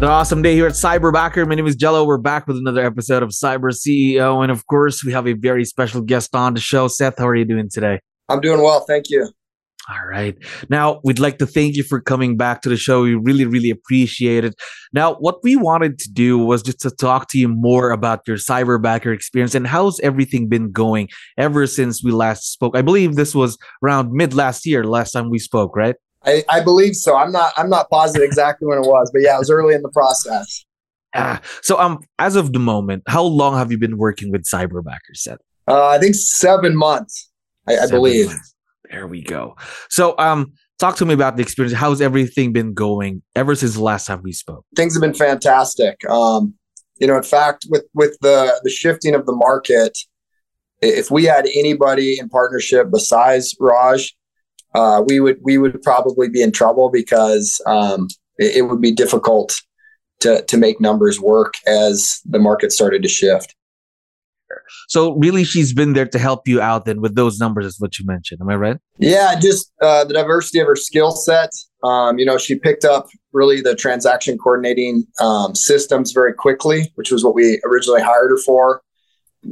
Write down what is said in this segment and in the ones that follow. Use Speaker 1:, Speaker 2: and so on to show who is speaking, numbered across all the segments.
Speaker 1: An awesome day here at Cyberbacker. My name is Jello. We're back with another episode of Cyber CEO. And of course, we have a very special guest on the show. Seth, how are you doing today?
Speaker 2: I'm doing well. Thank you.
Speaker 1: All right. Now, we'd like to thank you for coming back to the show. We really, really appreciate it. Now, what we wanted to do was just to talk to you more about your cyberbacker experience and how's everything been going ever since we last spoke. I believe this was around mid last year, last time we spoke, right?
Speaker 2: I, I believe so. I'm not I'm not positive exactly when it was, but yeah, it was early in the process.
Speaker 1: Ah, so um, as of the moment, how long have you been working with Cyberbacker Seth?
Speaker 2: Uh, I think seven months. I, I believe. Months.
Speaker 1: There we go. So um, talk to me about the experience. How's everything been going ever since the last time we spoke?
Speaker 2: Things have been fantastic. Um, you know, in fact, with with the the shifting of the market, if we had anybody in partnership besides Raj, uh, we would we would probably be in trouble because um, it, it, would be difficult to to make numbers work as the market started to shift.
Speaker 1: So really, she's been there to help you out then with those numbers, is what you mentioned. Am I right?
Speaker 2: Yeah, just uh, the diversity of her skill set. Um, you know, she picked up really the transaction coordinating um, systems very quickly, which was what we originally hired her for.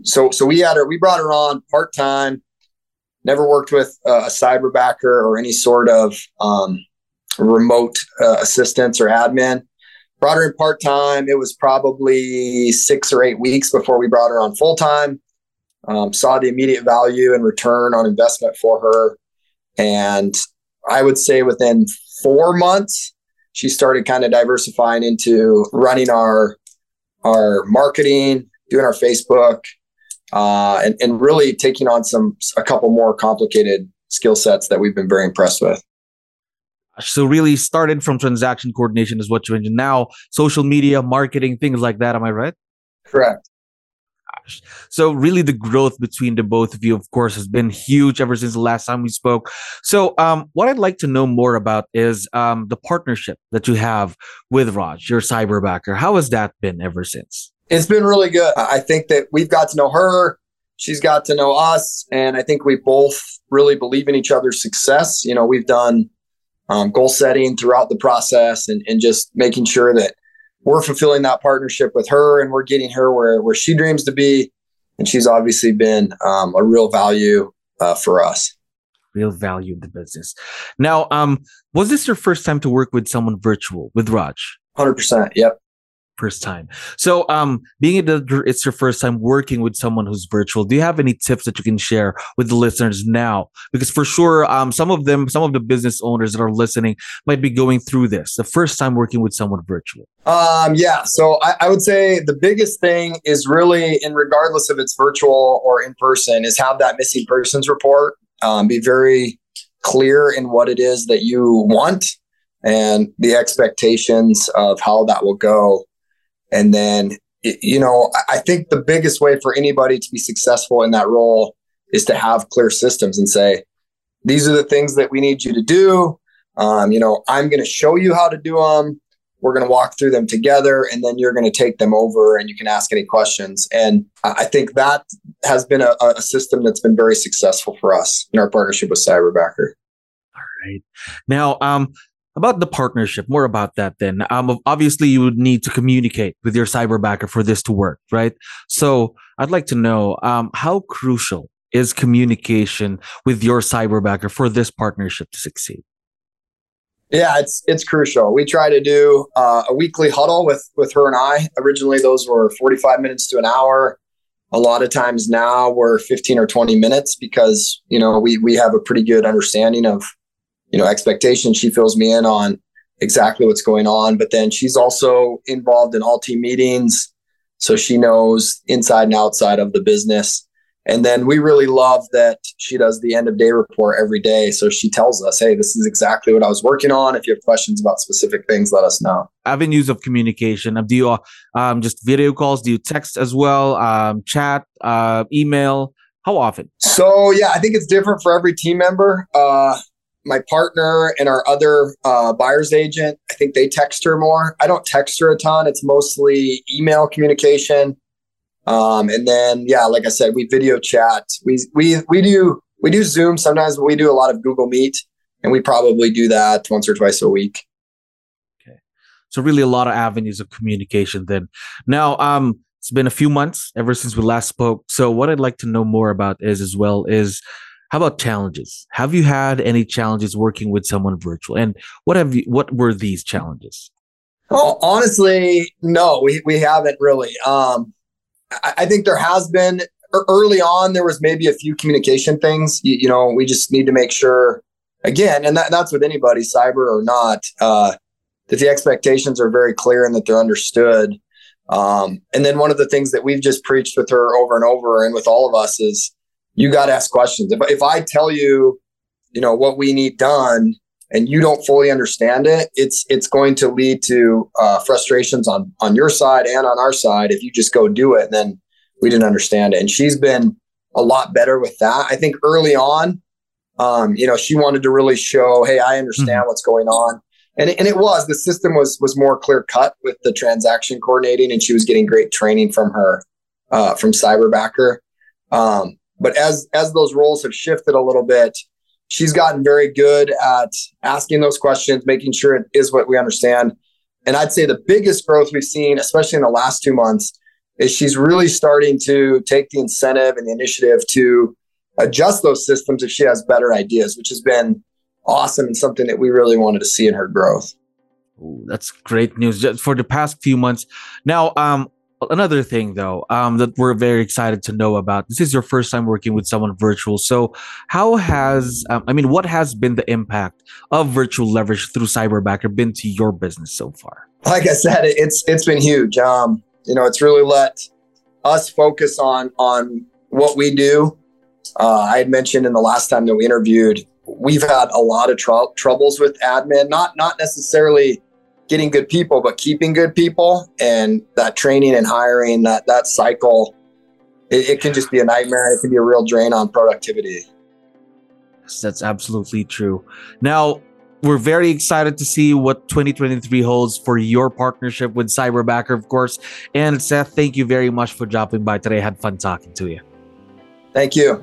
Speaker 2: So, so we had her. We brought her on part time never worked with uh, a cyberbacker or any sort of um, remote uh, assistance or admin. Brought her in part time. It was probably six or eight weeks before we brought her on full time. Um, saw the immediate value and return on investment for her. And I would say within four months, she started kind of diversifying into running our our marketing, doing our Facebook, uh, and, and really taking on some a couple more complicated skill sets that we've been very impressed with.
Speaker 1: So really started from transaction coordination is what you mentioned. Now social media, marketing, things like that. Am I right?
Speaker 2: Correct.
Speaker 1: So really the growth between the both of you, of course, has been huge ever since the last time we spoke. So um, what I'd like to know more about is um, the partnership that you have with Raj, your cyberbacker. How has that been ever since?
Speaker 2: It's been really good. I think that we've got to know her. She's got to know us. And I think we both really believe in each other's success. You know, we've done um, goal setting throughout the process and, and just making sure that we're fulfilling that partnership with her and we're getting her where, where she dreams to be. And she's obviously been um, a real value uh, for us.
Speaker 1: Real value in the business. Now, um, was this your first time to work with someone virtual with Raj?
Speaker 2: 100%. Yep
Speaker 1: first time. So, um, being that it's your first time working with someone who's virtual, do you have any tips that you can share with the listeners now? Because for sure, um, some of them, some of the business owners that are listening might be going through this the first time working with someone virtual.
Speaker 2: Um, yeah. So I, I would say the biggest thing is really, and regardless if it's virtual or in person, is have that missing persons report. Um, be very clear in what it is that you want and the expectations of how that will go and then, you know, I think the biggest way for anybody to be successful in that role is to have clear systems and say, these are the things that we need you to do. Um, you know, I'm going to show you how to do them. We're going to walk through them together, and then you're going to take them over and you can ask any questions. And I think that has been a, a system that's been very successful for us in our partnership with Cyberbacker.
Speaker 1: All right. Now, um, about the partnership more about that then. Um obviously you would need to communicate with your cyberbacker for this to work right? So i'd like to know um how crucial is communication with your cyberbacker for this partnership to succeed?
Speaker 2: Yeah it's it's crucial. We try to do uh, a weekly huddle with with her and i. Originally those were 45 minutes to an hour. A lot of times now we're 15 or 20 minutes because you know we we have a pretty good understanding of you know expectations. She fills me in on exactly what's going on. But then she's also involved in all team meetings, so she knows inside and outside of the business. And then we really love that she does the end of day report every day. So she tells us, hey, this is exactly what I was working on. If you have questions about specific things, let us know.
Speaker 1: Avenues of communication. Do you um, just video calls? Do you text as well? Um, chat, uh, email? How often?
Speaker 2: So, yeah, I think it's different for every team member. Uh, my partner and our other uh, buyer's agent, I think they text her more. I don't text her a ton. It's mostly email communication. Um, and then, yeah, like I said, we video chat. We we we do we do Zoom sometimes, but we do a lot of Google Meet, and we probably do that once or twice a week.
Speaker 1: Okay, so really a lot of avenues of communication. Then now, um, it's been a few months ever since we last spoke. So what I'd like to know more about is as well is how about challenges? Have you had any challenges working with someone virtual? And what have you what were these challenges?
Speaker 2: Well, honestly, no, we, we haven't really. Um, I think there has been early on, there was maybe a few communication things. You, you know, we just need to make sure, again, and that, that's with anybody, cyber or not, uh, that the expectations are very clear and that they're understood. Um, and then one of the things that we've just preached with her over and over and with all of us is you got to ask questions. If, if I tell you, you know, what we need done and you don't fully understand it, it's it's going to lead to uh, frustrations on on your side and on our side if you just go do it and then we didn't understand it. And she's been a lot better with that. I think early on, um, you know, she wanted to really show, hey, I understand mm-hmm. what's going on. And it, and it was the system was was more clear cut with the transaction coordinating, and she was getting great training from her uh, from Cyberbacker. Um, but as as those roles have shifted a little bit, she's gotten very good at asking those questions, making sure it is what we understand. And I'd say the biggest growth we've seen, especially in the last two months, is she's really starting to take the incentive and the initiative to adjust those systems if she has better ideas, which has been awesome and something that we really wanted to see in her growth.
Speaker 1: Ooh, that's great news just for the past few months. Now, um, another thing though um, that we're very excited to know about this is your first time working with someone virtual. So how has um, i mean what has been the impact of virtual leverage through cyberbacker been to your business so far?
Speaker 2: Like i said it's it's been huge. Um, you know it's really let us focus on on what we do. Uh, i had mentioned in the last time that we interviewed we've had a lot of tr- troubles with admin. Not not necessarily getting good people, but keeping good people and that training and hiring, that that cycle, it, it can just be a nightmare. It can be a real drain on productivity.
Speaker 1: That's absolutely true. Now, we're very excited to see what 2023 holds for your partnership with Cyberbacker, of course. And Seth, thank you very much for dropping by today. I had fun talking to you.
Speaker 2: Thank you.